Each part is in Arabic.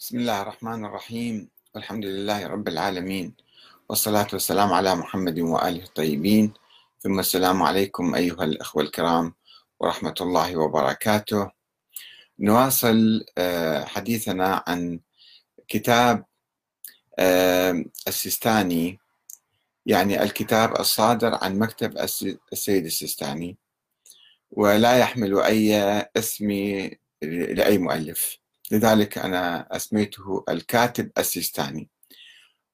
بسم الله الرحمن الرحيم. والحمد لله رب العالمين. والصلاة والسلام على محمد وآله الطيبين. ثم السلام عليكم أيها الأخوة الكرام ورحمة الله وبركاته. نواصل آه، حديثنا عن كتاب آه، السيستاني يعني الكتاب الصادر عن مكتب السيد السيستاني. ولا يحمل أي اسم لأي مؤلف. لذلك أنا أسميته الكاتب السيستاني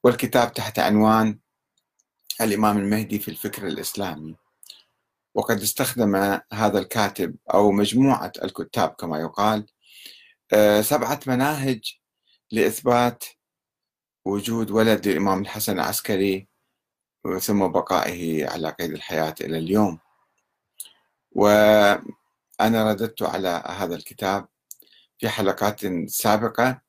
والكتاب تحت عنوان الإمام المهدي في الفكر الإسلامي. وقد استخدم هذا الكاتب أو مجموعة الكتاب كما يقال آه، سبعة مناهج لإثبات وجود ولد الإمام الحسن العسكري ثم بقائه على قيد الحياة إلى اليوم. وأنا رددت على هذا الكتاب في حلقات سابقة.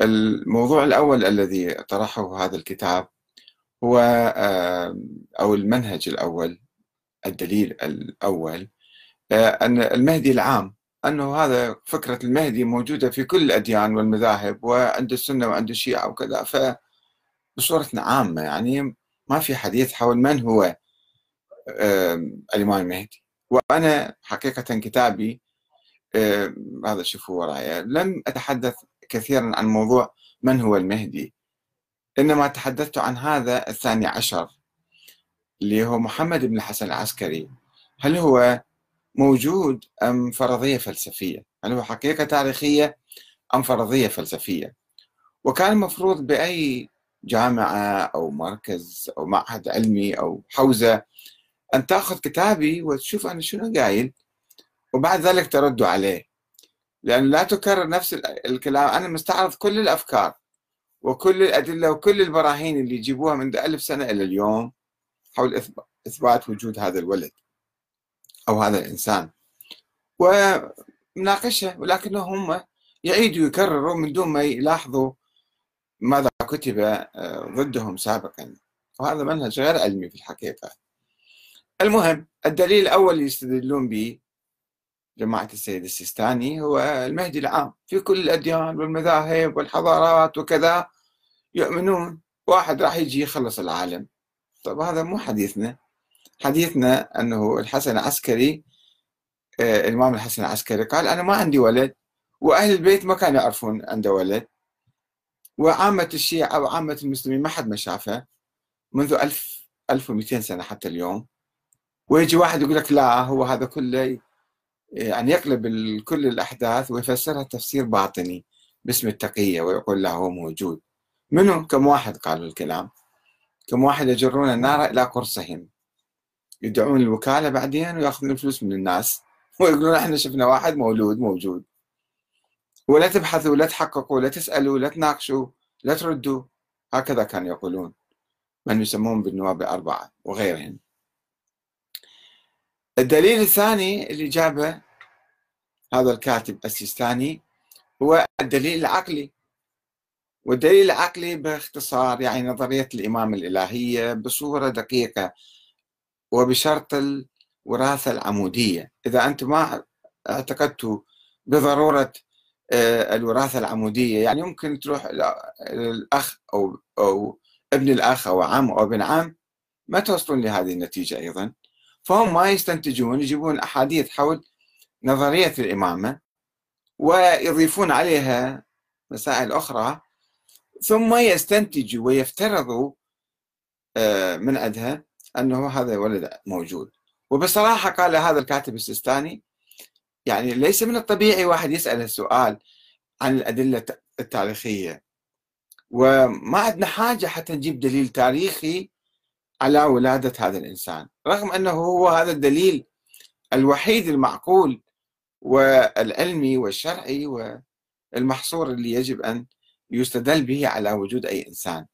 الموضوع الأول الذي طرحه هذا الكتاب هو أو المنهج الأول الدليل الأول آه، أن المهدي العام أنه هذا فكرة المهدي موجودة في كل الأديان والمذاهب وعند السنة وعند الشيعة وكذا. فبصورة عامة يعني ما في حديث حول من هو الإمام المهدي. وأنا حقيقة كتابي آه، هذا شوفوا ورايا لم أتحدث كثيرا عن موضوع من هو المهدي إنما تحدثت عن هذا الثاني عشر اللي هو محمد بن الحسن العسكري. هل هو موجود أم فرضية فلسفية؟ هل هو حقيقة تاريخية أم فرضية فلسفية؟ وكان المفروض بأي جامعة أو مركز أو معهد علمي أو حوزة أن تأخذ كتابي وتشوف أنا شنو قايل. وبعد ذلك تردوا عليه. لأن لا تكرر نفس الكلام. أنا مستعرض كل الأفكار وكل الأدلة وكل البراهين اللي يجيبوها منذ ألف سنة إلى اليوم حول إثبات وجود هذا الولد أو هذا الإنسان. ومناقشة ولكنهم هم يعيدوا يكرروا من دون ما يلاحظوا ماذا كتب آه، ضدهم سابقا. وهذا منهج غير علمي في الحقيقة. المهم الدليل الأول اللي يستدلون به جماعة السيد السيستاني هو المهدي العام في كل الأديان والمذاهب والحضارات وكذا يؤمنون. واحد راح يجي يخلص العالم. طب هذا مو حديثنا. حديثنا أنه الحسن العسكري آه، الإمام الحسن العسكري قال أنا ما عندي ولد وأهل البيت ما كانوا يعرفون عنده ولد. وعامة الشيعة وعامة المسلمين ما حد ما شافه. منذ ألف 1200 سنة حتى اليوم. ويجي واحد يقول لك لا هو هذا كله يعني يقلب كل الأحداث ويفسرها تفسير باطني باسم التقية ويقول له هو موجود. منهم كم واحد قالوا الكلام؟ كم واحد يجرون النار إلى قرصهم. يدعون الوكالة بعدين ويأخذون الفلوس من الناس ويقولون إحنا شفنا واحد مولود موجود. ولا تبحثوا لا تحققوا لا تسألوا لا تناقشوا لا تردوا. هكذا كانوا يقولون. من يسمون بالنواب الأربعة وغيرهم. الدليل الثاني اللي جابه هذا الكاتب السيستاني هو الدليل العقلي. والدليل العقلي باختصار يعني نظرية الإمامة الإلهية بصورة دقيقة وبشرط الوراثة العمودية. إذا أنتم ما اعتقدتوا بضرورة آه، الوراثة العمودية يعني ممكن تروح الأخ أو أو ابن الأخ أو عم أو ابن عم ما توصلون لهذه النتيجة أيضا. فهم ما يستنتجون يجيبون أحاديث حول نظرية الإمامة ويضيفون عليها مسائل أخرى ثم يستنتجوا ويفترضوا آه، من عندها أنه هذا ولد موجود. وبصراحة قال هذا الكاتب السيستاني يعني ليس من الطبيعي واحد يسأل السؤال عن الأدلة التاريخية. وما عندنا حاجة حتى نجيب دليل تاريخي على ولادة هذا الإنسان. رغم أنه هو هذا الدليل الوحيد المعقول والعلمي والشرعي والمحصور اللي يجب أن يستدل به على وجود أي إنسان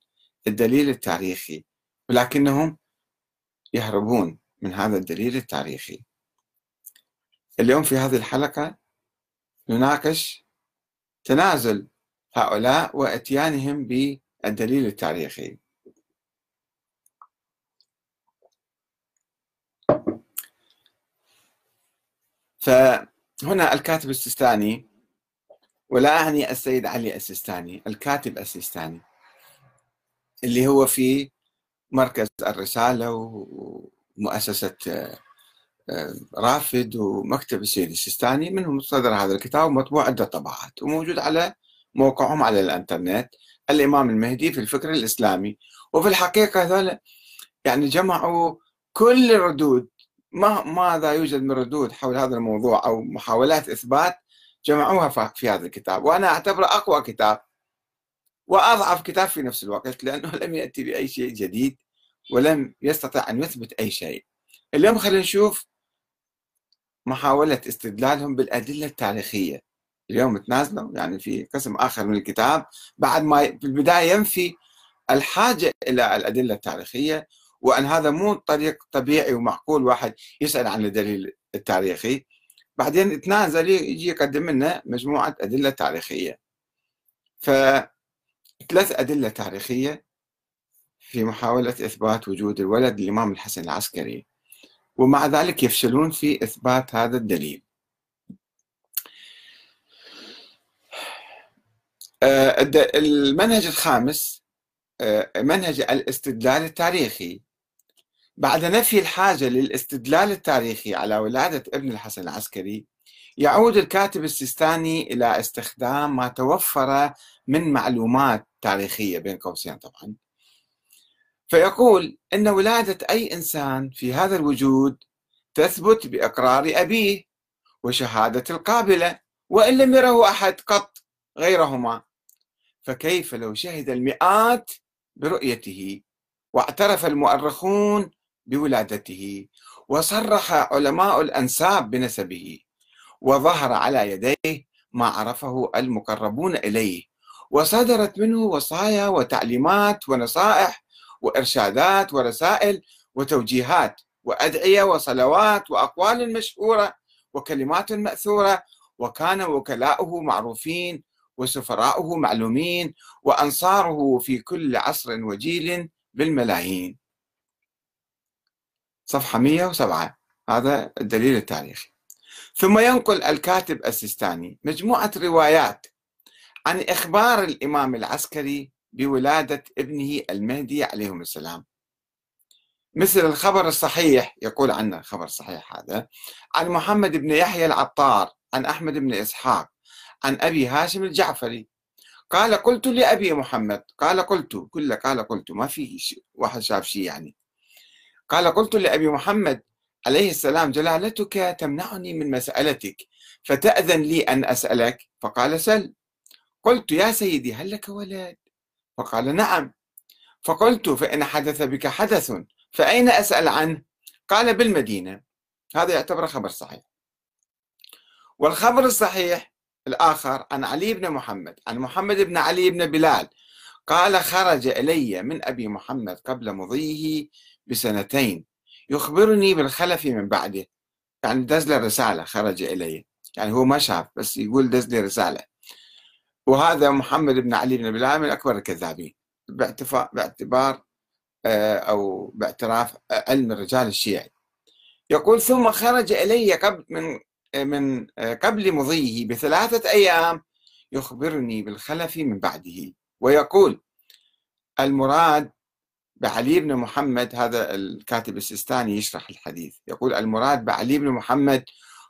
الدليل التاريخي. ولكنهم يهربون من هذا الدليل التاريخي. اليوم في هذه الحلقة نناقش تنازل هؤلاء وإتيانهم بالدليل التاريخي. فهنا الكاتب السيستاني ولا أعني السيد علي السيستاني الكاتب السيستاني اللي هو في مركز الرسالة ومؤسسة آه، رافد ومكتب السيد السيستاني منهم صدر هذا الكتاب ومطبوع عدة طبعات وموجود على موقعهم على الإنترنت الإمام المهدي في الفكر الإسلامي. وفي الحقيقة هذول يعني جمعوا كل الردود ما ماذا يوجد من ردود حول هذا الموضوع أو محاولات إثبات جمعوها في هذا الكتاب. وأنا أعتبره أقوى كتاب وأضعف كتاب في نفس الوقت لأنه لم يأتي بأي شيء جديد ولم يستطع أن يثبت أي شيء. اليوم خلينا نشوف محاولة استدلالهم بالأدلة التاريخية. اليوم تنازلوا يعني في قسم آخر من الكتاب. بعد ما في البداية ينفي الحاجة إلى الأدلة التاريخية وأن هذا مو طريق طبيعي ومعقول واحد يسأل عن الدليل التاريخي. بعدين يتنازل يجي يقدم لنا مجموعة أدلة تاريخية. فثلاث أدلة تاريخية في محاولة إثبات وجود الولد للإمام الحسن العسكري ومع ذلك يفشلون في إثبات هذا الدليل. آه، المنهج الخامس آه، منهج الاستدلال التاريخي. بعد نفي الحاجة للاستدلال التاريخي على ولادة ابن الحسن العسكري يعود الكاتب السيستاني إلى استخدام ما توفر من معلومات تاريخية بين قوسين طبعا. فيقول إن ولادة أي إنسان في هذا الوجود تثبت بإقرار أبيه وشهادة القابلة وإن لم يره أحد قط غيرهما. فكيف لو شهد المئات برؤيته واعترف المؤرخون بولادته وصرح علماء الأنساب بنسبه وظهر على يديه ما عرفه المقربون إليه وصدرت منه وصايا وتعليمات ونصائح وإرشادات ورسائل وتوجيهات وأدعية وصلوات وأقوال مشهورة وكلمات مأثورة وكان وكلاؤه معروفين وسفراؤه معلومين وأنصاره في كل عصر وجيل بالملايين. صفحة 107 هذا الدليل التاريخي. ثم ينقل الكاتب السيستاني مجموعة روايات عن إخبار الإمام العسكري بولادة ابنه المهدي عليهم السلام. مثل الخبر الصحيح يقول عنه الخبر الصحيح هذا عن محمد بن يحيى العطار عن أحمد بن إسحاق عن أبي هاشم الجعفري. قال قلت لأبي محمد قال قلت كل قال قلت ما في واحد شاف شيء يعني. قال قلت لأبي محمد عليه السلام جلالتك تمنعني من مسألتك فتأذن لي أن أسألك؟ فقال سل. قلت يا سيدي هل لك ولد؟ فقال نعم. فقلت فإن حدث بك حدث فأين أسأل عنه؟ قال بالمدينة. هذا يعتبر خبر صحيح. والخبر الصحيح الآخر عن علي بن محمد عن محمد بن علي بن بلال. قال خرج إلي من أبي محمد قبل مضيه بسنتين يخبرني بالخلف من بعده. يعني دز له رسالة خرج إلي. يعني هو ما شاف بس يقول دز لي رسالة. وهذا محمد بن علي بن بلال من أكبر الكذابين. باعتبار آه، أو باعتراف علم الرجال الشيعي. يقول ثم خرج إلي قبل من من آه، قبل مضيه بثلاثة أيام يخبرني بالخلف من بعده. ويقول المراد بعلي بن محمد هذا الكاتب السيستاني يشرح الحديث. يقول المراد بعلي بن محمد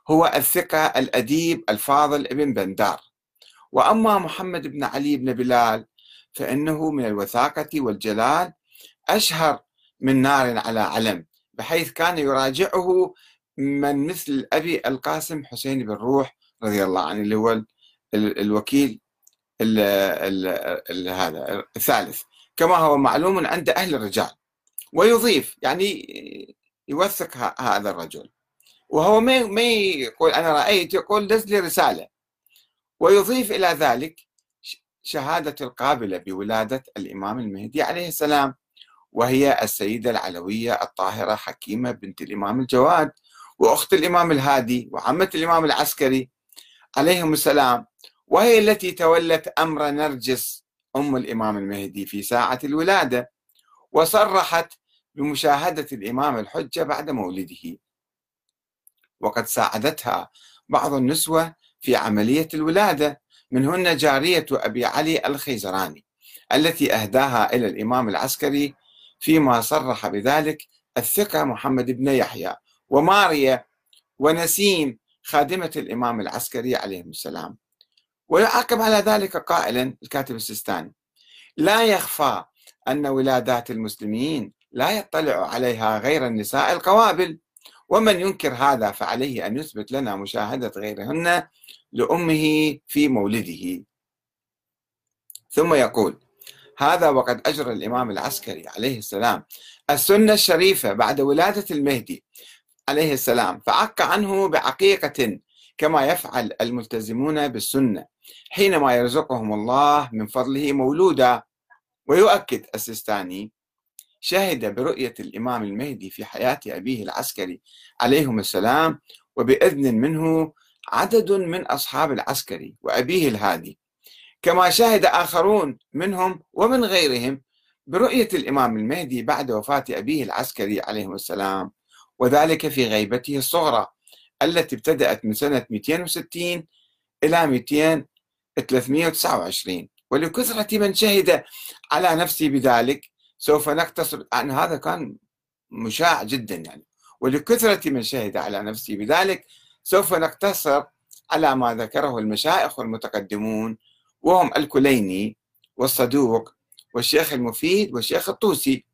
هو الثقة الأديب الفاضل ابن بندار. وأما محمد بن علي بن بلال فإنه من الوثاقة والجلال أشهر من نار على علم بحيث كان يراجعه من مثل أبي القاسم حسين بن روح رضي الله عنه اللي هو الوكيل ال ال ال هذا الثالث. كما هو معلوم عند أهل الرجال. ويضيف يعني يوثق هذا الرجل. وهو ما يقول أنا رأيت يقول دز لي رسالة. ويضيف إلى ذلك شهادة القابلة بولادة الإمام المهدي عليه السلام وهي السيدة العلوية الطاهرة حكيمة بنت الإمام الجواد وأخت الإمام الهادي وعمة الإمام العسكري عليهم السلام. وهي التي تولت أمر نرجس أم الإمام المهدي في ساعة الولادة وصرحت بمشاهدة الإمام الحجة بعد مولده. وقد ساعدتها بعض النسوة في عملية الولادة منهن جارية أبي علي الخيزراني التي أهداها إلى الإمام العسكري فيما صرح بذلك الثقة محمد بن يحيى وماريا ونسيم خادمة الإمام العسكري عليه السلام. ويعقب على ذلك قائلا الكاتب السيستاني. لا يخفى أن ولادات المسلمين لا يطلع عليها غير النساء القوابل ومن ينكر هذا فعليه أن يثبت لنا مشاهدة غيرهن لأمه في مولده. ثم يقول هذا وقد أجرى الإمام العسكري عليه السلام السنة الشريفة بعد ولادة المهدي عليه السلام فعق عنه بعقيقة كما يفعل الملتزمون بالسنة حينما يرزقهم الله من فضله مولودا. ويؤكد السيستاني شهد برؤية الإمام المهدي في حياة أبيه العسكري عليهم السلام وبإذن منه عدد من أصحاب العسكري وأبيه الهادي. كما شهد آخرون منهم ومن غيرهم برؤية الإمام المهدي بعد وفاة أبيه العسكري عليه السلام وذلك في غيبته الصغرى. التي ابتدأت من سنة 260 إلى 200 329 ولكثرة من شهد على نفسه بذلك سوف نقتصر عن هذا كان مشاع جدا يعني. ولكثرة من شهد على نفسه بذلك سوف نقتصر على ما ذكره المشايخ والمتقدمون وهم الكليني والصدوق والشيخ المفيد والشيخ الطوسي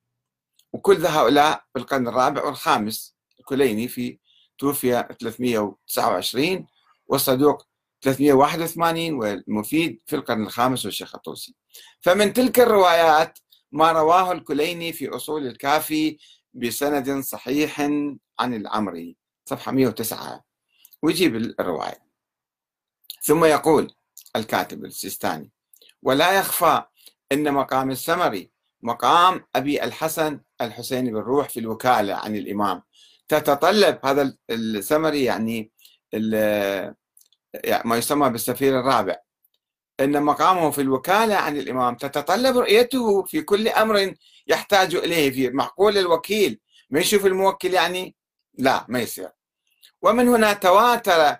وكل هؤلاء بالقرن الرابع والخامس الكليني في توفي 329 والصدوق 381 والمفيد في القرن الخامس والشيخ الطوسي. فمن تلك الروايات ما رواه الكليني في أصول الكافي بسند صحيح عن العمري صفحة 109 ويجيب الرواية. ثم يقول الكاتب السيستاني ولا يخفى أن مقام السمري مقام أبي الحسن الحسين بن روح في الوكالة عن الإمام تتطلب هذا السمري يعني ما يسمى بالسفير الرابع. أن مقامه في الوكالة عن الإمام تتطلب رؤيته في كل أمر يحتاج إليه في معقول الوكيل. ما يشوف الموكل يعني؟ لا ما يصير. ومن هنا تواتر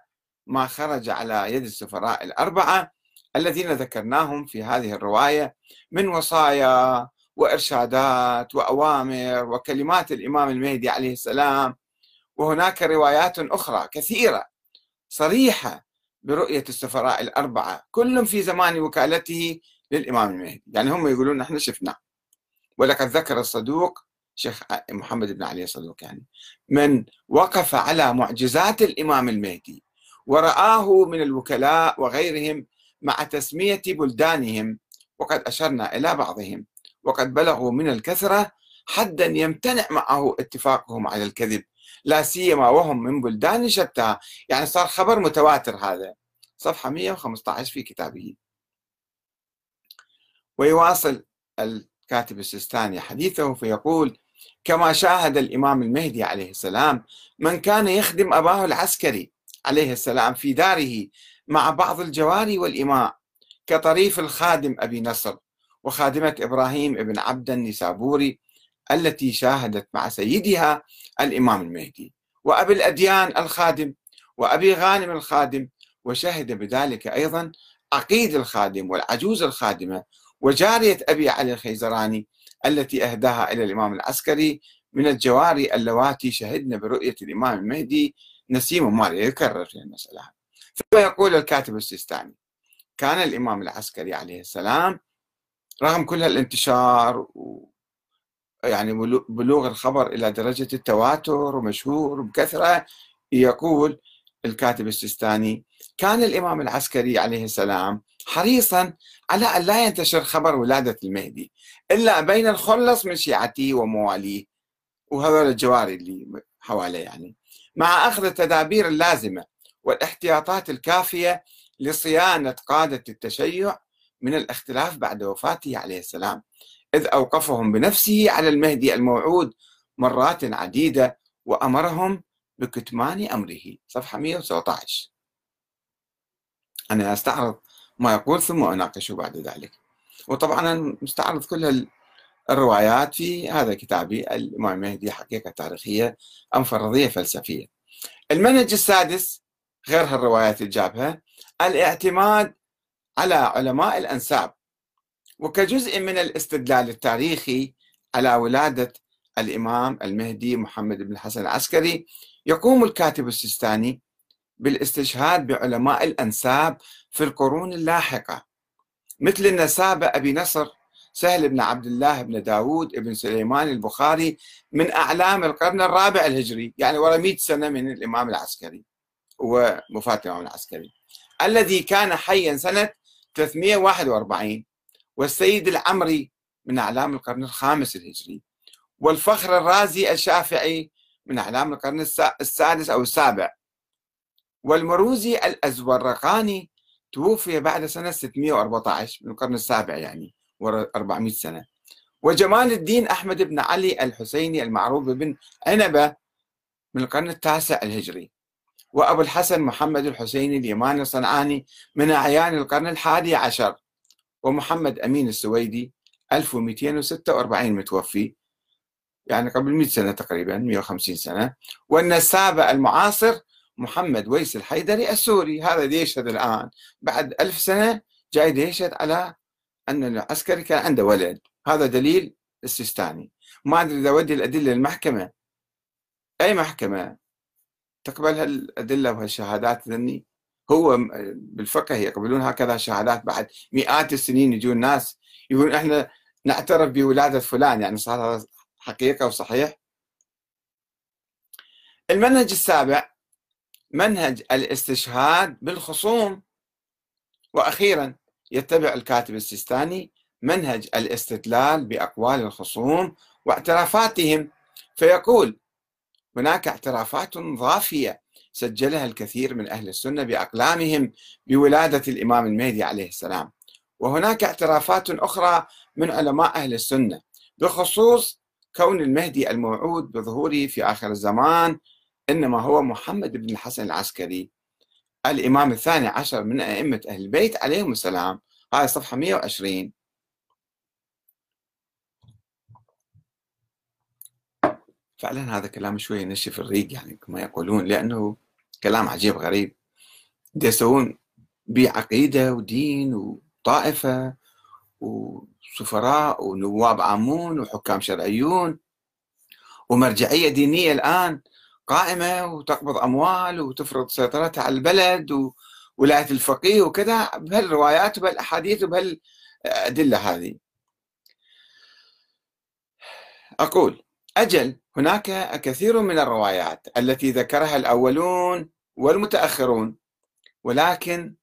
ما خرج على يد السفراء الأربعة الذين ذكرناهم في هذه الرواية من وصايا وإرشادات وأوامر وكلمات الإمام المهدي عليه السلام. وهناك روايات أخرى كثيرة صريحة برؤية السفراء الأربعة كل في زمان وكالته للإمام المهدي. يعني هم يقولون إحنا شفنا. ولقد ذكر الصدوق شيخ محمد بن علي الصدوق يعني من وقف على معجزات الإمام المهدي ورآه من الوكلاء وغيرهم مع تسمية بلدانهم وقد أشرنا إلى بعضهم. وقد بلغوا من الكثرة حدا يمتنع معه اتفاقهم على الكذب لا سيما وهم من بلدان شتى. يعني صار خبر متواتر هذا. صفحة 115 في كتابه. ويواصل الكاتب السيستاني حديثه فيقول كما شاهد الإمام المهدي عليه السلام من كان يخدم أباه العسكري عليه السلام في داره مع بعض الجواري والإماء كطريف الخادم أبي نصر وخادمة إبراهيم ابن عبد النسابوري التي شاهدت مع سيدها الإمام المهدي وأبي الأديان الخادم وأبي غانم الخادم وشهد بذلك أيضا عقيد الخادم والعجوز الخادمة وجارية أبي علي الخيزراني التي أهداها إلى الإمام العسكري من الجواري اللواتي شهدن برؤية الإمام المهدي نسيم مالي يكرر في المسألة. ثم يقول الكاتب السيستاني كان الإمام العسكري عليه السلام رغم كل الانتشار و يعني بلوغ الخبر إلى درجة التواتر ومشهور بكثرة يقول الكاتب السيستاني كان الإمام العسكري عليه السلام حريصا على أن لا ينتشر خبر ولادة المهدي إلا بين الخلص من شيعته ومواليه. وهذول الجواري اللي حواليه يعني. مع أخذ التدابير اللازمة والإحتياطات الكافية لصيانة قادة التشيع من الاختلاف بعد وفاته عليه السلام إذ أوقفهم بنفسه على المهدي الموعود مرات عديدة وأمرهم بكتمان أمره. صفحة 117 أنا أستعرض ما يقول ثم أناقشه بعد ذلك. وطبعا أنا مستعرض كل الروايات في هذا كتابي الإمام المهدي حقيقة تاريخية أم فرضية فلسفية. المنهج السادس غير هالروايات اللي جابها الاعتماد على علماء الأنساب. وكجزء من الاستدلال التاريخي على ولادة الإمام المهدي محمد بن الحسن العسكري يقوم الكاتب السيستاني بالاستشهاد بعلماء الأنساب في القرون اللاحقة. مثل النسابة أبي نصر سهل بن عبد الله بن داود بن سليمان البخاري من أعلام القرن الرابع الهجري يعني ورا 100 سنة من الإمام العسكري ووفاة الإمام العسكري. الذي كان حيا سنة 341 والسيد العمري من أعلام القرن الخامس الهجري والفخر الرازي الشافعي من أعلام القرن السادس أو السابع. والمروزي الأزورقاني توفي بعد سنة 614 من القرن السابع يعني ورا 400 سنة. وجمال الدين أحمد بن علي الحسيني المعروف بن عنبة من القرن التاسع الهجري. وأبو الحسن محمد الحسيني اليماني الصنعاني من أعيان القرن الحادي عشر ومحمد أمين السويدي 1246 متوفي يعني قبل 100 سنة تقريبا 150 سنة. والنسابة المعاصر محمد ويس الحيدري السوري. هذا يشهد الآن؟ بعد ألف سنة جاي يشهد على أن العسكري كان عنده ولد. هذا دليل السيستاني ما أدري إذا ودي الأدلة للمحكمة أي محكمة؟ تقبل هالأدلة وهالشهادات ذني؟ هو بالفقه يقبلون هكذا شهادات بعد مئات السنين يجون ناس يقولون إحنا نعترف بولادة فلان يعني صار هذا حقيقة وصحيح؟ المنهج السابع منهج الاستشهاد بالخصوم. وأخيرا يتبع الكاتب السيستاني منهج الاستدلال بأقوال الخصوم واعترافاتهم فيقول هناك اعترافات ضافية سجلها الكثير من أهل السنة بأقلامهم بولادة الإمام المهدي عليه السلام. وهناك اعترافات أخرى من علماء أهل السنة بخصوص كون المهدي الموعود بظهوره في آخر الزمان إنما هو محمد بن الحسن العسكري الإمام الثاني عشر من أئمة أهل البيت عليهم السلام. هاي صفحة 120 فعلا هذا كلام شوي ينشف الريق يعني كما يقولون لأنه كلام عجيب غريب. يسوون بعقيدة ودين وطائفة وسفراء ونواب عامون وحكام شرعيون ومرجعية دينية الآن قائمة وتقبض أموال وتفرض سيطرتها على البلد وولاية الفقيه وكذا بهالروايات وبهالأحاديث وبهالأدلة هذه. أقول أجل هناك كثير من الروايات التي ذكرها الأولون والمتأخرون ولكن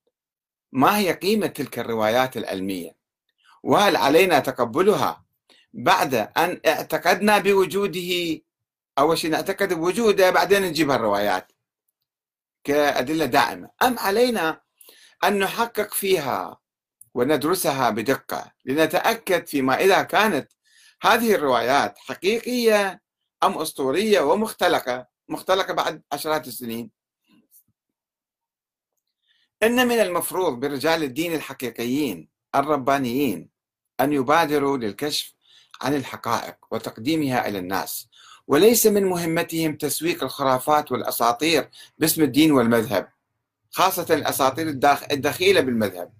ما هي قيمة تلك الروايات العلمية؟ وهل علينا تقبلها بعد أن اعتقدنا بوجوده أول شيء نعتقد بوجوده بعدين نجيب الروايات كأدلة دائمة؟ أم علينا أن نحقق فيها وندرسها بدقة لنتأكد فيما إذا كانت هذه الروايات حقيقية أم أسطورية ومختلقة؟ مختلقة بعد عشرات السنين. إن من المفروض برجال الدين الحقيقيين الربانيين أن يبادروا للكشف عن الحقائق وتقديمها إلى الناس وليس من مهمتهم تسويق الخرافات والأساطير باسم الدين والمذهب خاصة الأساطير الدخيلة بالمذهب.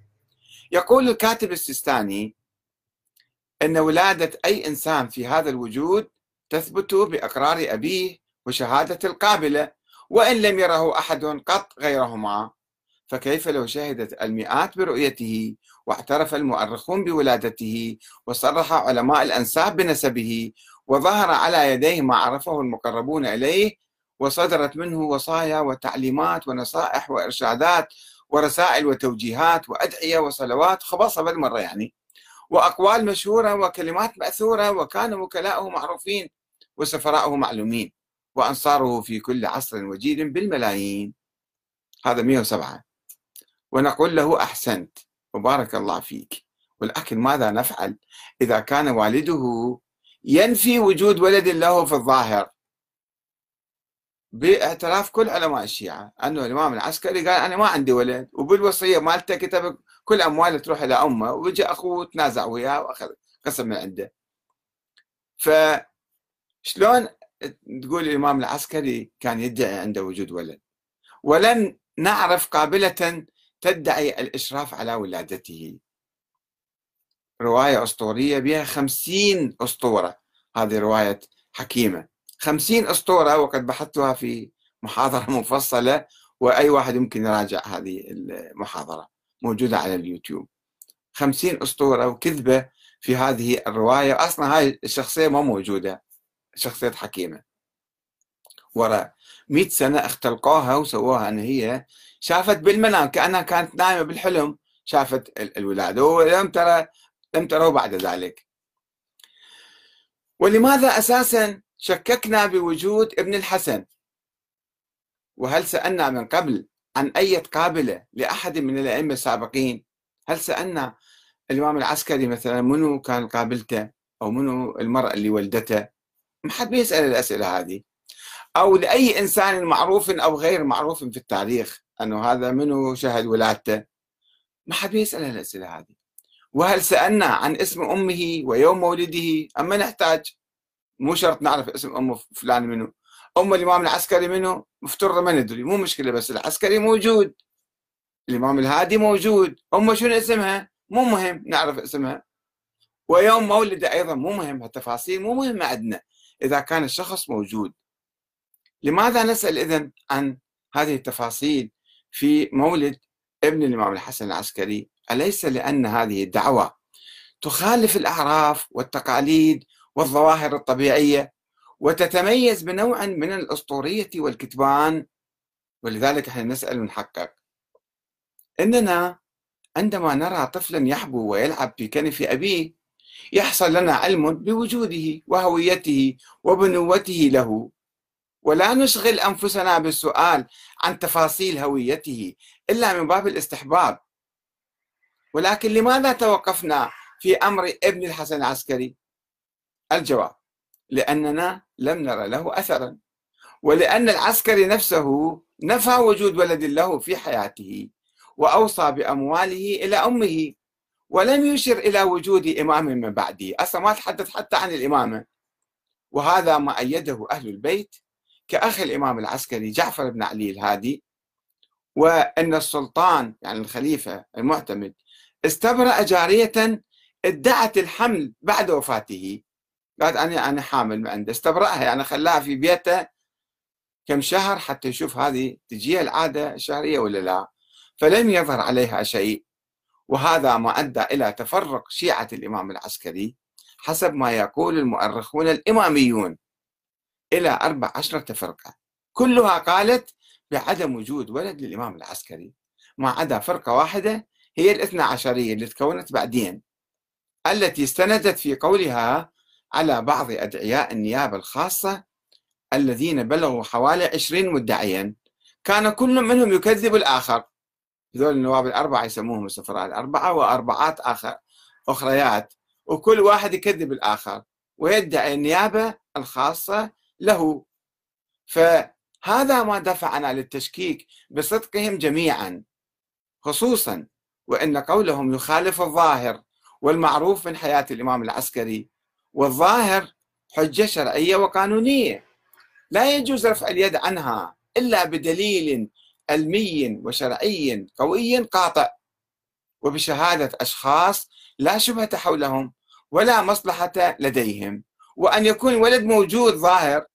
يقول الكاتب السيستاني أن ولادة أي إنسان في هذا الوجود تثبت بإقرار أبيه وشهادة القابلة وإن لم يره أحد قط غيرهما. فكيف لو شهدت المئات برؤيته واعترف المؤرخون بولادته وصرح علماء الأنساب بنسبه وظهر على يديه ما عرفه المقربون إليه وصدرت منه وصايا وتعليمات ونصائح وإرشادات ورسائل وتوجيهات وأدعية وصلوات خبصة بالمرة يعني. وأقوال مشهورة وكلمات مأثورة وكان وكلاؤه معروفين وسفراؤه معلومين وأنصاره في كل عصر وجيل بالملايين. هذا 107 ونقول له أحسنت وبارك الله فيك. ولكن ماذا نفعل إذا كان والده ينفي وجود ولد له في الظاهر؟ باعتراف كل علماء الشيعة. أنه الإمام العسكري قال أنا ما عندي ولد وبالوصية مالته كتب كل أمواله تروح إلى أمه وجاء أخوه تنازع وياه وأخذ قسم من عنده. فشلون تقول الإمام العسكري كان يدعي عنده وجود ولد؟ ولم نعرف قابلة تدعي الإشراف على ولادته. رواية أسطورية بها خمسين أسطورة. هذه رواية حكيمة. خمسين أسطورة وقد بحثتها في محاضرة مفصلة وأي واحد يمكن يراجع هذه المحاضرة موجودة على اليوتيوب. خمسين أسطورة وكذبة في هذه الرواية أصلا هاي الشخصية ما موجودة شخصية حكيمة. وراء مئة سنة اختلقوها وسووها أن هي شافت بالمنام كأنها كانت نايمة بالحلم شافت الولادة. ولم ترى لم تروا بعد ذلك. ولماذا أساسا شككنا بوجود ابن الحسن. وهل سألنا من قبل عن أي قابلة لأحد من الأئمة السابقين؟ هل سألنا الإمام العسكري مثلا منو كان قابلته؟ أو منو المرأة اللي ولدته ما حد بيسأل الأسئلة هذه. أو لأي إنسان معروف أو غير معروف في التاريخ أنه هذا منو شهد ولادته؟ ما حد بيسأل الأسئلة هذه. وهل سألنا عن اسم أمه ويوم مولده؟ أما نحتاج مو شرط نعرف اسم أم فلان منو. أم الإمام العسكري منو؟ مفترض ما ندري مو مشكلة بس العسكري موجود. الإمام الهادي موجود. أمه شنو اسمها؟ مو مهم نعرف اسمها. ويوم مولده أيضا مو مهم التفاصيل مو مهمة عندنا. إذا كان الشخص موجود. لماذا نسأل إذن عن هذه التفاصيل في مولد ابن الإمام الحسن العسكري؟ أليس لأن هذه الدعوة تخالف الأعراف والتقاليد والظواهر الطبيعية وتتميز بنوع من الأسطورية والكتبان. ولذلك إحنا نسأل ونحقق. إننا عندما نرى طفلا يحبو ويلعب في كنف أبيه يحصل لنا علم بوجوده وهويته وبنوته له. ولا نشغل أنفسنا بالسؤال عن تفاصيل هويته إلا من باب الاستحباب. ولكن لماذا توقفنا في أمر ابن الحسن العسكري؟ الجواب لأننا لم نرى له أثرا ولأن العسكري نفسه نفى وجود ولد له في حياته وأوصى بأمواله إلى أمه ولم يشر إلى وجود إمام من بعده. أصلا ما تحدث حتى عن الإمامة. وهذا ما أيده أهل البيت كأخ الإمام العسكري جعفر بن علي الهادي. وأن السلطان يعني الخليفة المعتمد استبرأ جارية ادعت الحمل بعد وفاته. قالت أنا أنا حامل ما عنده. استبرأها يعني خلاها في بيته كم شهر حتى يشوف هذه تجيها العادة الشهرية ولا لا. فلم يظهر عليها شيء. وهذا ما أدى إلى تفرق شيعة الإمام العسكري حسب ما يقول المؤرخون الإماميون إلى أربع عشرة فرقة. كلها قالت بعدم وجود ولد للإمام العسكري. ما عدا فرقة واحدة هي الاثنى عشرية اللي تكونت بعدين. التي استندت في قولها على بعض أدعياء النيابة الخاصة الذين بلغوا حوالي عشرين مدعيا. كان كل منهم يكذب الآخر. هذول النواب الأربعة يسموهم السفراء الأربعة وأربعات آخر أخريات. وكل واحد يكذب الآخر ويدعي النيابة الخاصة له. فهذا ما دفعنا للتشكيك بصدقهم جميعا خصوصا وأن قولهم يخالف الظاهر والمعروف من حياة الإمام العسكري والظاهر حجة شرعية وقانونية. لا يجوز رفع اليد عنها إلا بدليل علمي وشرعي قوي قاطع. وبشهادة أشخاص لا شبهة حولهم ولا مصلحة لديهم. وأن يكون ولد موجود ظاهر.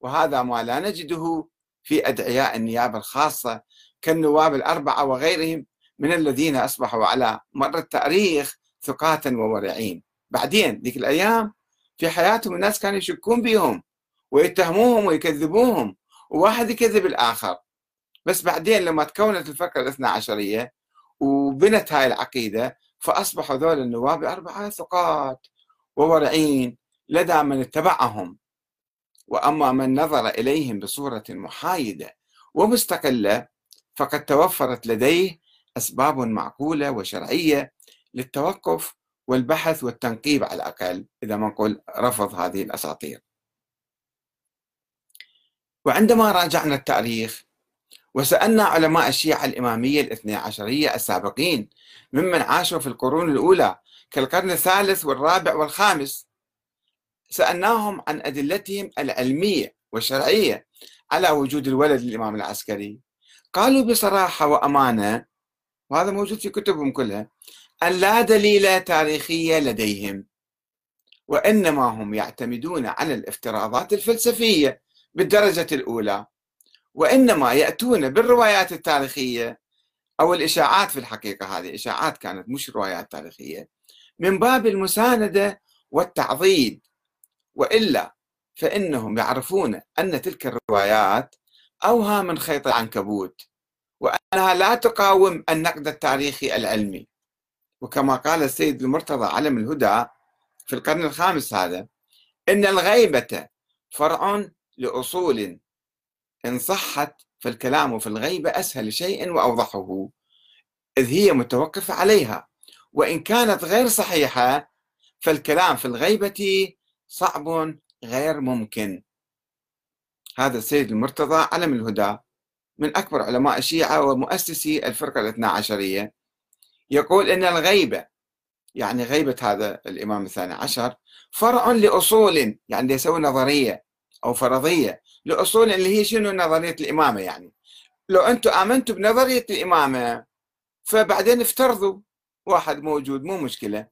وهذا ما لا نجده في أدعياء النيابة الخاصة كالنواب الأربعة وغيرهم من الذين أصبحوا على مر التاريخ ثقات وورعين. بعدين ذيك الأيام في حياتهم الناس كانوا يشكون بهم ويتهموهم ويكذبوهم وواحد يكذب الآخر. بس بعدين لما تكونت الفكرة الاثنى عشرية وبنت هاي العقيدة فأصبحوا ذول النواب أربعة ثقات وورعين لدى من اتبعهم. وأما من نظر إليهم بصورة محايدة ومستقلة فقد توفرت لديه أسباب معقولة وشرعية للتوقف والبحث والتنقيب على الأقل إذا ما نقول رفض هذه الأساطير. وعندما راجعنا التاريخ وسألنا علماء الشيعة الإمامية الاثنى عشرية السابقين ممن عاشوا في القرون الأولى كالقرن الثالث والرابع والخامس سألناهم عن أدلتهم العلمية والشرعية على وجود الولد للإمام العسكري. قالوا بصراحة وأمانة وهذا موجود في كتبهم كلها أن لا دليل تاريخية لديهم وإنما هم يعتمدون على الافتراضات الفلسفية بالدرجة الأولى وإنما يأتون بالروايات التاريخية أو الإشاعات في الحقيقة. هذه إشاعات كانت مش روايات تاريخية من باب المساندة والتعضيد. وإلا فإنهم يعرفون أن تلك الروايات أوهى من خيط العنكبوت وأنها لا تقاوم النقد التاريخي العلمي. وكما قال السيد المرتضى علم الهدى في القرن الخامس هذا إن الغيبة فرع لأصول إن صحت فالكلام في الغيبة أسهل شيء وأوضحه إذ هي متوقفة عليها وإن كانت غير صحيحة فالكلام في الغيبة صعب غير ممكن. هذا السيد المرتضى علم الهدى من أكبر علماء الشيعة ومؤسسي الفرقة الاثنى عشرية. يقول إن الغيبة يعني غيبة هذا الإمام الثاني عشر فرع لأصول يعني يسوي نظرية أو فرضية لأصول اللي هي شنو نظرية الإمامة يعني. لو أنتم آمنتوا بنظرية الإمامة فبعدين افترضوا واحد موجود مو مشكلة.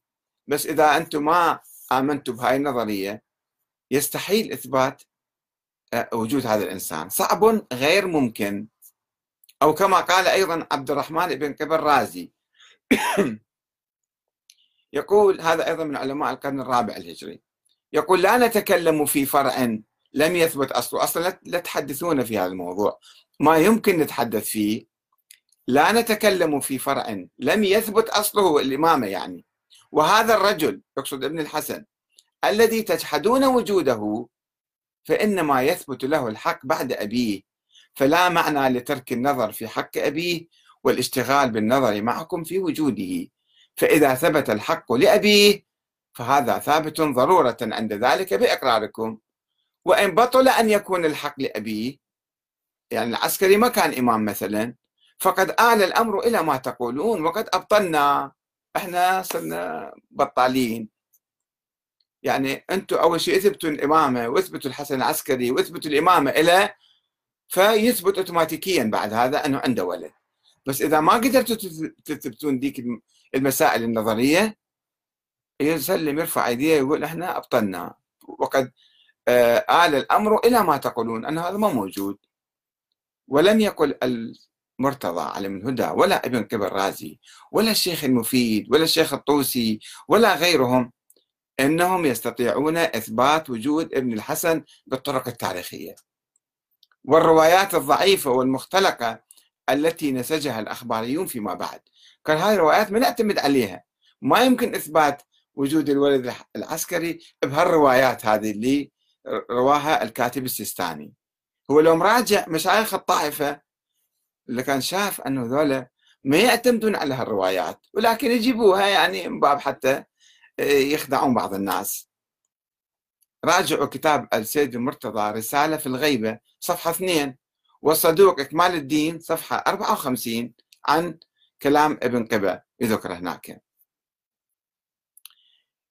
بس إذا أنتم ما آمنتوا بهاي النظرية يستحيل إثبات آه، وجود هذا الإنسان. صعب غير ممكن. أو كما قال أيضا عبد الرحمن بن قبل رازي يقول هذا أيضا من علماء القرن الرابع الهجري. يقول لا نتكلم في فرع لم يثبت أصله. أصلا لا تحدثون في هذا الموضوع. ما يمكن نتحدث فيه لا نتكلم في فرع لم يثبت أصله الإمامة يعني. وهذا الرجل يقصد ابن الحسن الذي تجحدون وجوده فإنما يثبت له الحق بعد أبيه. فلا معنى لترك النظر في حق أبيه والاشتغال بالنظر معكم في وجوده. فإذا ثبت الحق لأبيه فهذا ثابت ضرورة عند ذلك بإقراركم. وإن بطل أن يكون الحق لأبيه يعني العسكري ما كان إمام مثلا فقد آل الأمر إلى ما تقولون وقد أبطلنا. إحنا صرنا بطالين. يعني أنتم أول شيء اثبتوا الإمامة واثبتوا الحسن العسكري واثبتوا الإمامة له فيثبت اوتوماتيكيا بعد هذا أنه عنده ولد. بس إذا ما قدرتوا تثبتون ديك المسائل النظرية يسلم يرفع إيديه ويقول إحنا أبطلنا. وقد آه، آل الأمر إلى ما تقولون أن هذا ما موجود. ولم يقل المرتضى علم الهدى ولا ابن قبل رازي ولا الشيخ المفيد ولا الشيخ الطوسي ولا غيرهم إنهم يستطيعون إثبات وجود ابن الحسن بالطرق التاريخية. والروايات الضعيفة والمختلقة التي نسجها الأخباريون فيما بعد. كان هذه الروايات ما نعتمد عليها. ما يمكن إثبات وجود الولد العسكري بهالروايات هذه اللي رواها الكاتب السيستاني. هو لو مراجع مشايخ الطائفة اللي كان شاف أنه ذولا ما يعتمدون على هالروايات ولكن يجيبوها يعني من باب حتى يخدعون بعض الناس. راجعوا كتاب السيد المرتضى رسالة في الغيبة صفحة 2 والصدوق إكمال الدين صفحة 54 عن كلام ابن قبة يذكر هناك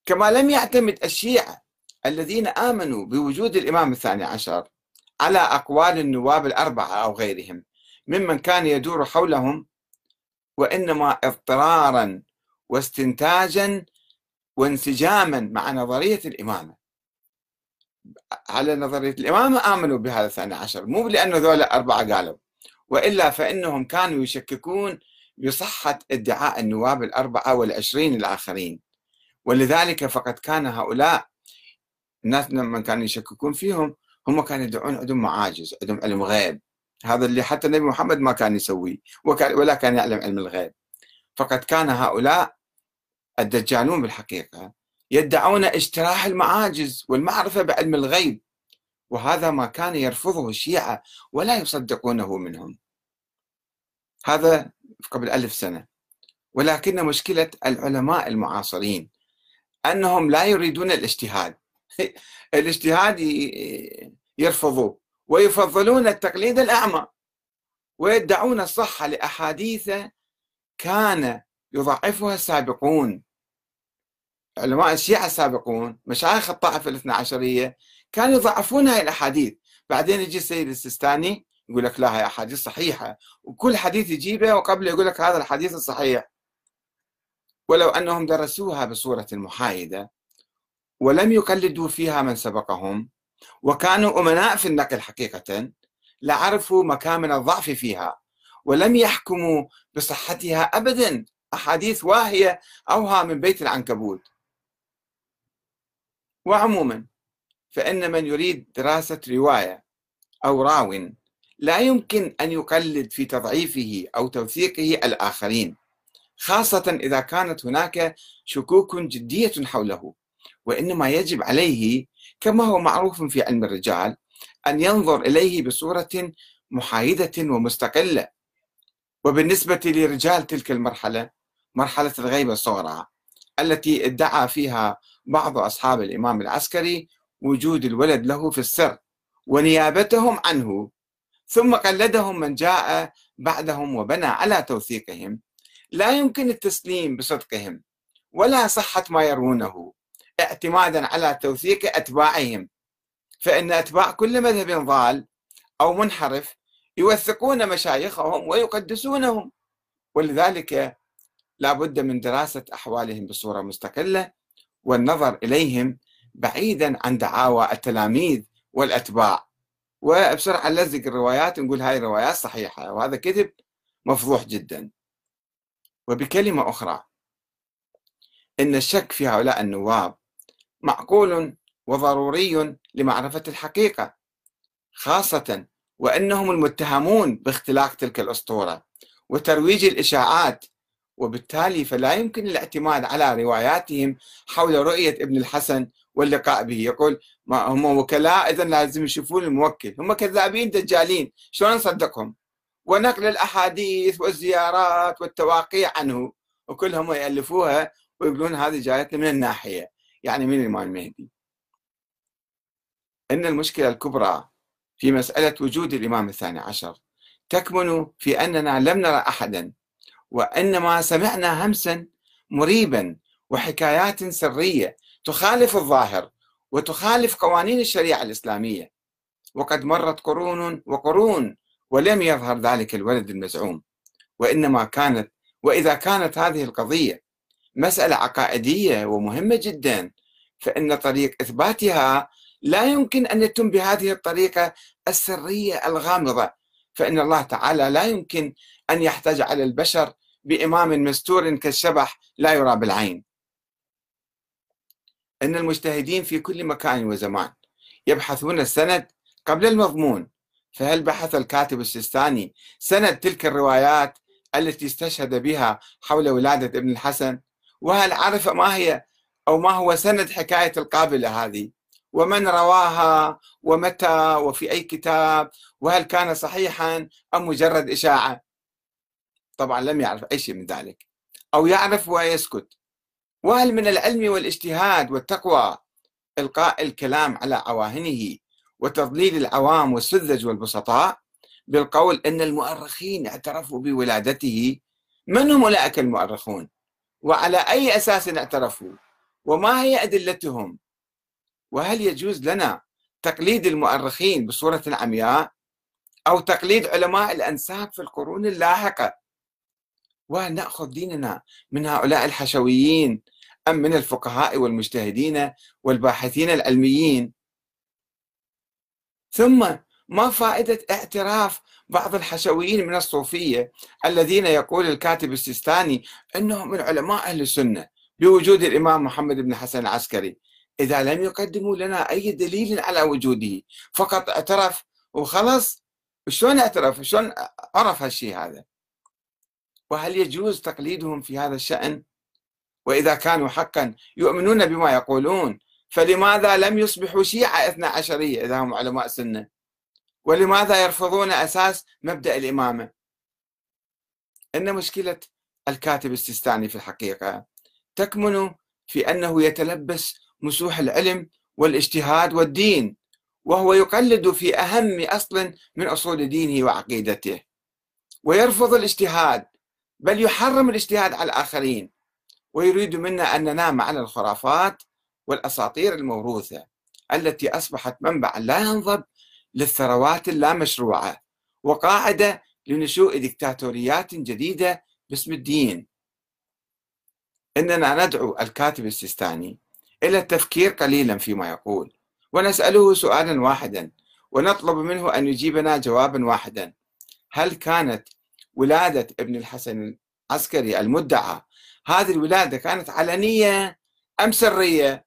كما لم يعتمد الشيعة الذين آمنوا بوجود الإمام الثاني عشر على أقوال النواب الأربعة أو غيرهم ممن كان يدور حولهم وإنما اضطرارا واستنتاجا وانسجاما مع نظرية الإمامة. على نظرية الإمامة آمنوا بهذا الثاني عشر. مو لأنه ذولا أربعة قالوا وإلا فإنهم كانوا يشككون بصحة ادعاء النواب الأربعة والعشرين الآخرين. ولذلك فقد كان هؤلاء الناس لما كانوا يشككون فيهم هم كانوا يدعون عندهم معاجز عندهم علم غيب. هذا اللي حتى النبي محمد ما كان يسويه ولا كان يعلم علم الغيب. فقد كان هؤلاء الدجالون بالحقيقة يدعون اجتراح المعاجز والمعرفة بعلم الغيب. وهذا ما كان يرفضه الشيعة ولا يصدقونه منهم. هذا قبل ألف سنة. ولكن مشكلة العلماء المعاصرين أنهم لا يريدون الاجتهاد. الاجتهاد يرفضوه ويفضلون التقليد الأعمى. ويدعون الصحة لأحاديث كان يضعفها السابقون. علماء الشيعة السابقون مشايخ الطائفة الاثنى عشرية كانوا يضعفون هاي الأحاديث بعدين يجي السيد السيستاني يقول لك لا هي أحاديث صحيحة. وكل حديث يجيبه وقبل يقول لك هذا الحديث الصحيح ولو أنهم درسوها بصورة محايدة ولم يقلدوا فيها من سبقهم وكانوا أمناء في النقل حقيقة لعرفوا مكامن الضعف فيها ولم يحكموا بصحتها أبدا. أحاديث واهية أوها من بيت العنكبوت. وعموما فإن من يريد دراسة رواية أو راو لا يمكن أن يقلد في تضعيفه أو توثيقه الآخرين خاصة إذا كانت هناك شكوك جدية حوله. وإنما يجب عليه كما هو معروف في علم الرجال أن ينظر إليه بصورة محايدة ومستقلة. وبالنسبة لرجال تلك المرحلة مرحلة الغيبة الصغرى التي ادعى فيها بعض أصحاب الإمام العسكري وجود الولد له في السر ونيابتهم عنه ثم قلدهم من جاء بعدهم وبنى على توثيقهم. لا يمكن التسليم بصدقهم ولا صحة ما يرونه اعتمادا على توثيق أتباعهم. فإن أتباع كل مذهب ضال أو منحرف يوثقون مشايخهم ويقدسونهم ولذلك لا بد من دراسة أحوالهم بصورة مستقلة والنظر إليهم بعيدا عن دعاوى التلاميذ والأتباع. وبسرعة نلزق الروايات نقول هاي الروايات صحيحة وهذا كذب مفضوح جدا. وبكلمة أخرى إن الشك في هؤلاء النواب معقول وضروري لمعرفة الحقيقة خاصة وأنهم المتهمون باختلاق تلك الأسطورة وترويج الإشاعات وبالتالي فلا يمكن الاعتماد على رواياتهم حول رؤية ابن الحسن واللقاء به. يقول ما هم وكلاء إذا لازم يشوفون الموكل. هم كذابين دجالين. شلون نصدقهم؟ ونقل الأحاديث والزيارات والتواقيع عنه وكلهم يألفوها ويقولون هذه جايتنا من الناحية. يعني من الإمام المهدي إن المشكلة الكبرى في مسألة وجود الإمام الثاني عشر تكمن في أننا لم نرى أحدا وإنما سمعنا همسا مريبا وحكايات سرية تخالف الظاهر وتخالف قوانين الشريعة الإسلامية. وقد مرت قرون وقرون ولم يظهر ذلك الولد المزعوم. وإنما كانت وإذا كانت هذه القضية مسألة عقائدية ومهمة جدا فإن طريق إثباتها لا يمكن أن يتم بهذه الطريقة السرية الغامضة. فإن الله تعالى لا يمكن أن يحتاج على البشر بإمام مستور كالشبح لا يرى بالعين. أن المجتهدين في كل مكان وزمان يبحثون السند قبل المضمون. فهل بحث الكاتب السيستاني سند تلك الروايات التي استشهد بها حول ولادة ابن الحسن؟ وهل عرف ما هي أو ما هو سند حكاية القابلة هذه؟ ومن رواها؟ ومتى؟ وفي أي كتاب؟ وهل كان صحيحا أم مجرد إشاعة؟ طبعا لم يعرف أي شيء من ذلك أو يعرف ويسكت. وهل من العلم والاجتهاد والتقوى إلقاء الكلام على عواهنه وتضليل العوام والسذج والبسطاء؟ بالقول أن المؤرخين اعترفوا بولادته. من هم أولئك المؤرخون؟ وعلى أي أساس اعترفوا؟ وما هي أدلتهم؟ وهل يجوز لنا تقليد المؤرخين بصورة عمياء أو تقليد علماء الأنساب في القرون اللاحقة؟ ونأخذ ديننا من هؤلاء الحشويين أم من الفقهاء والمجتهدين والباحثين العلميين. ثم ما فائدة اعتراف بعض الحشويين من الصوفية الذين يقول الكاتب السيستاني أنهم من علماء أهل السنة بوجود الإمام محمد بن حسن العسكري. إذا لم يقدموا لنا أي دليل على وجوده فقط اعترف وخلص شلون اعترف؟ شلون عرف هالشيء هذا؟ وهل يجوز تقليدهم في هذا الشأن؟ وإذا كانوا حقا يؤمنون بما يقولون فلماذا لم يصبحوا شيعة اثنا عشرية إذا هم علماء سنة ولماذا يرفضون أساس مبدأ الإمامة؟ إن مشكلة الكاتب السيستاني في الحقيقة تكمن في أنه يتلبس مسوح العلم والاجتهاد والدين وهو يقلد في أهم أصل من أصول دينه وعقيدته ويرفض الاجتهاد بل يحرم الاجتهاد على الآخرين ويريد منا أن ننام على الخرافات والأساطير الموروثة التي أصبحت منبعا لا ينضب للثروات اللامشروعة وقاعدة لنشوء ديكتاتوريات جديدة باسم الدين. إننا ندعو الكاتب السيستاني إلى التفكير قليلا فيما يقول ونسأله سؤالا واحدا ونطلب منه أن يجيبنا جوابا واحدا. هل كانت ولادة ابن الحسن العسكري المدعى. هذه الولادة كانت علنية أم سرية؟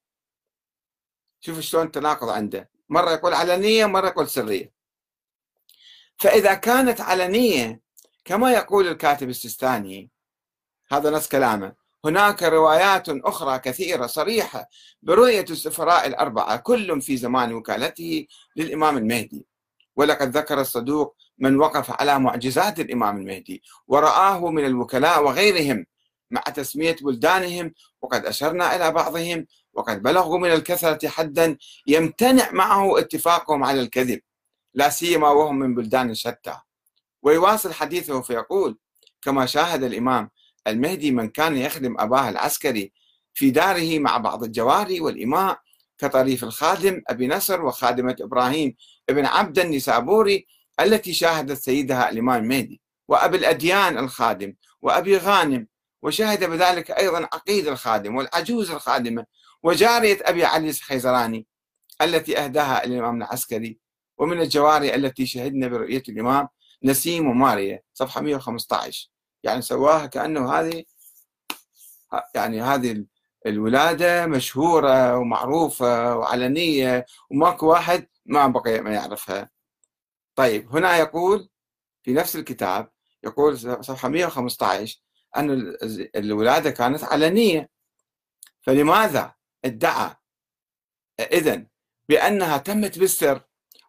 شوف شلون التناقض عنده. مرة يقول علنية مرة يقول سرية. فإذا كانت علنية كما يقول الكاتب السيستاني هذا نص كلامه هناك روايات أخرى كثيرة صريحة برؤية السفراء الأربعة كل في زمان وكالته للإمام المهدي. ولقد ذكر الصدوق من وقف على معجزات الإمام المهدي ورآه من الوكلاء وغيرهم مع تسمية بلدانهم وقد أشرنا إلى بعضهم وقد بلغوا من الكثرة حدا يمتنع معه اتفاقهم على الكذب لا سيما وهم من بلدان شتى. ويواصل حديثه فيقول كما شاهد الإمام المهدي من كان يخدم أباه العسكري في داره مع بعض الجواري والإماء كطريف الخادم أبي نصر وخادمة إبراهيم ابن عبد النسابوري التي شاهدت سيدها الإمام المهدي وأبي الأديان الخادم وأبي غانم وشهد بذلك أيضا عقيد الخادم والعجوز الخادمة وجارية أبي علي الخيزراني التي أهداها الإمام العسكري ومن الجواري التي شهدنا برؤية الإمام نسيم وماريا صفحة 115 يعني سواها كأنه هذه يعني هذه الولادة مشهورة ومعروفة وعلنية وماكو واحد ما بقي ما يعرفها. طيب هنا يقول في نفس الكتاب يقول صفحة 115 أن الولادة كانت علنية فلماذا ادعى إذن بأنها تمت بالسر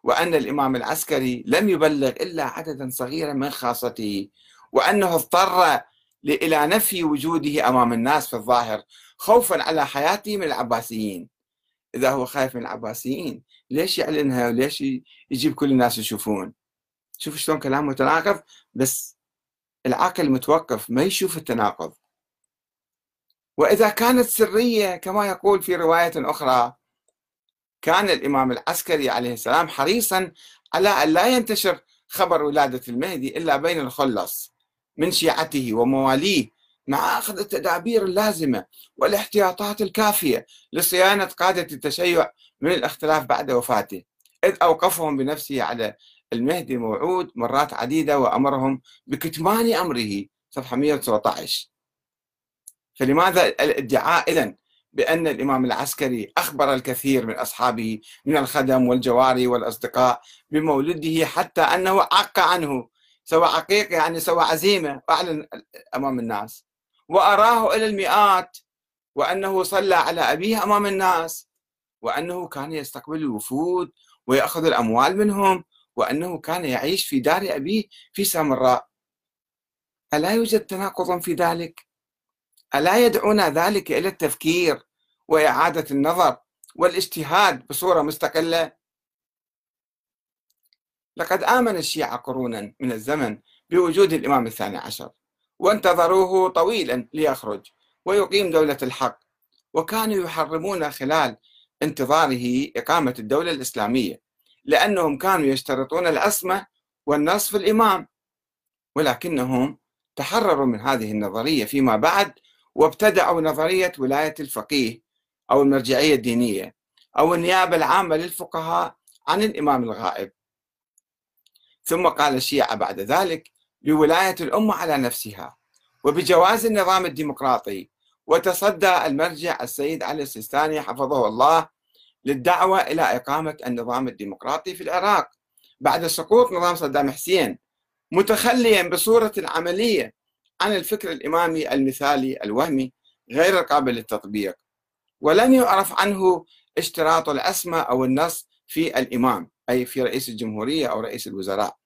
وأن الإمام العسكري لم يبلغ إلا عددا صغيرا من خاصته وأنه اضطر إلى نفي وجوده أمام الناس في الظاهر خوفا على حياته من العباسيين. إذا هو خايف من العباسيين ليش يعلنها وليش يجيب كل الناس يشوفون؟ شوف شلون كلام متناقض بس العقل متوقف ما يشوف التناقض. وإذا كانت سرية كما يقول في رواية أخرى كان الإمام العسكري عليه السلام حريصا على أن لا ينتشر خبر ولادة المهدي إلا بين الخلص من شيعته ومواليه مع أخذ التدابير اللازمة والاحتياطات الكافية لصيانة قادة التشيع من الاختلاف بعد وفاته. إذ أوقفهم بنفسه على المهدي الموعود مرات عديدة وأمرهم بكتمان أمره صفحة 119 فلماذا الادعاء إذن بأن الإمام العسكري أخبر الكثير من أصحابه من الخدم والجواري والأصدقاء بمولده حتى أنه عق عنه سوى عقيق يعني سوى عزيمة أعلن أمام الناس. وأراه إلى المئات وأنه صلى على أبيه أمام الناس. وأنه كان يستقبل الوفود ويأخذ الأموال منهم وأنه كان يعيش في دار أبيه في سامراء ألا يوجد تناقض في ذلك؟ ألا يدعونا ذلك إلى التفكير وإعادة النظر والاجتهاد بصورة مستقلة؟ لقد آمن الشيعة قرونا من الزمن بوجود الإمام الثاني عشر وانتظروه طويلا ليخرج ويقيم دولة الحق وكانوا يحرمون خلال انتظاره إقامة الدولة الإسلامية لأنهم كانوا يشترطون الأسمة والنص في الإمام ولكنهم تحرروا من هذه النظرية فيما بعد وابتدعوا نظرية ولاية الفقيه أو المرجعية الدينية أو النيابة العامة للفقهاء عن الإمام الغائب. ثم قال الشيعة بعد ذلك بولاية الأمة على نفسها وبجواز النظام الديمقراطي وتصدى المرجع السيد علي السيستاني حفظه الله للدعوة إلى إقامة النظام الديمقراطي في العراق بعد سقوط نظام صدام حسين متخليا بصورة عملية عن الفكر الإمامي المثالي الوهمي غير القابل للتطبيق ولم يعرف عنه اشتراط الأسمى أو النص في الإمام أي في رئيس الجمهورية أو رئيس الوزراء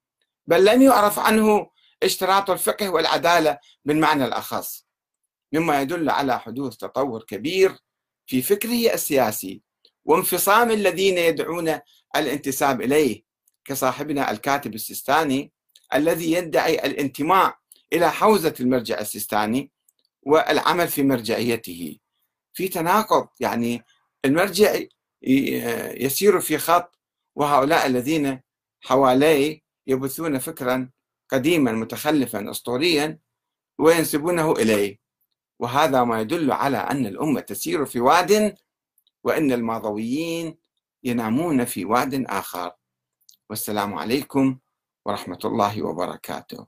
بل لم يعرف عنه اشتراط الفقه والعدالة بالمعنى الأخص. مما يدل على حدوث تطور كبير في فكره السياسي وانفصام الذين يدعون الانتساب إليه كصاحبنا الكاتب السيستاني الذي يدعي الانتماء إلى حوزة المرجع السيستاني والعمل في مرجعيته. في تناقض يعني المرجع يسير في خط وهؤلاء الذين حواليه يبثون فكرا قديما متخلفا اسطوريا وينسبونه إليه. وهذا ما يدل على أن الأمة تسير في واد وأن الماضويين ينامون في واد آخر. والسلام عليكم ورحمة الله وبركاته.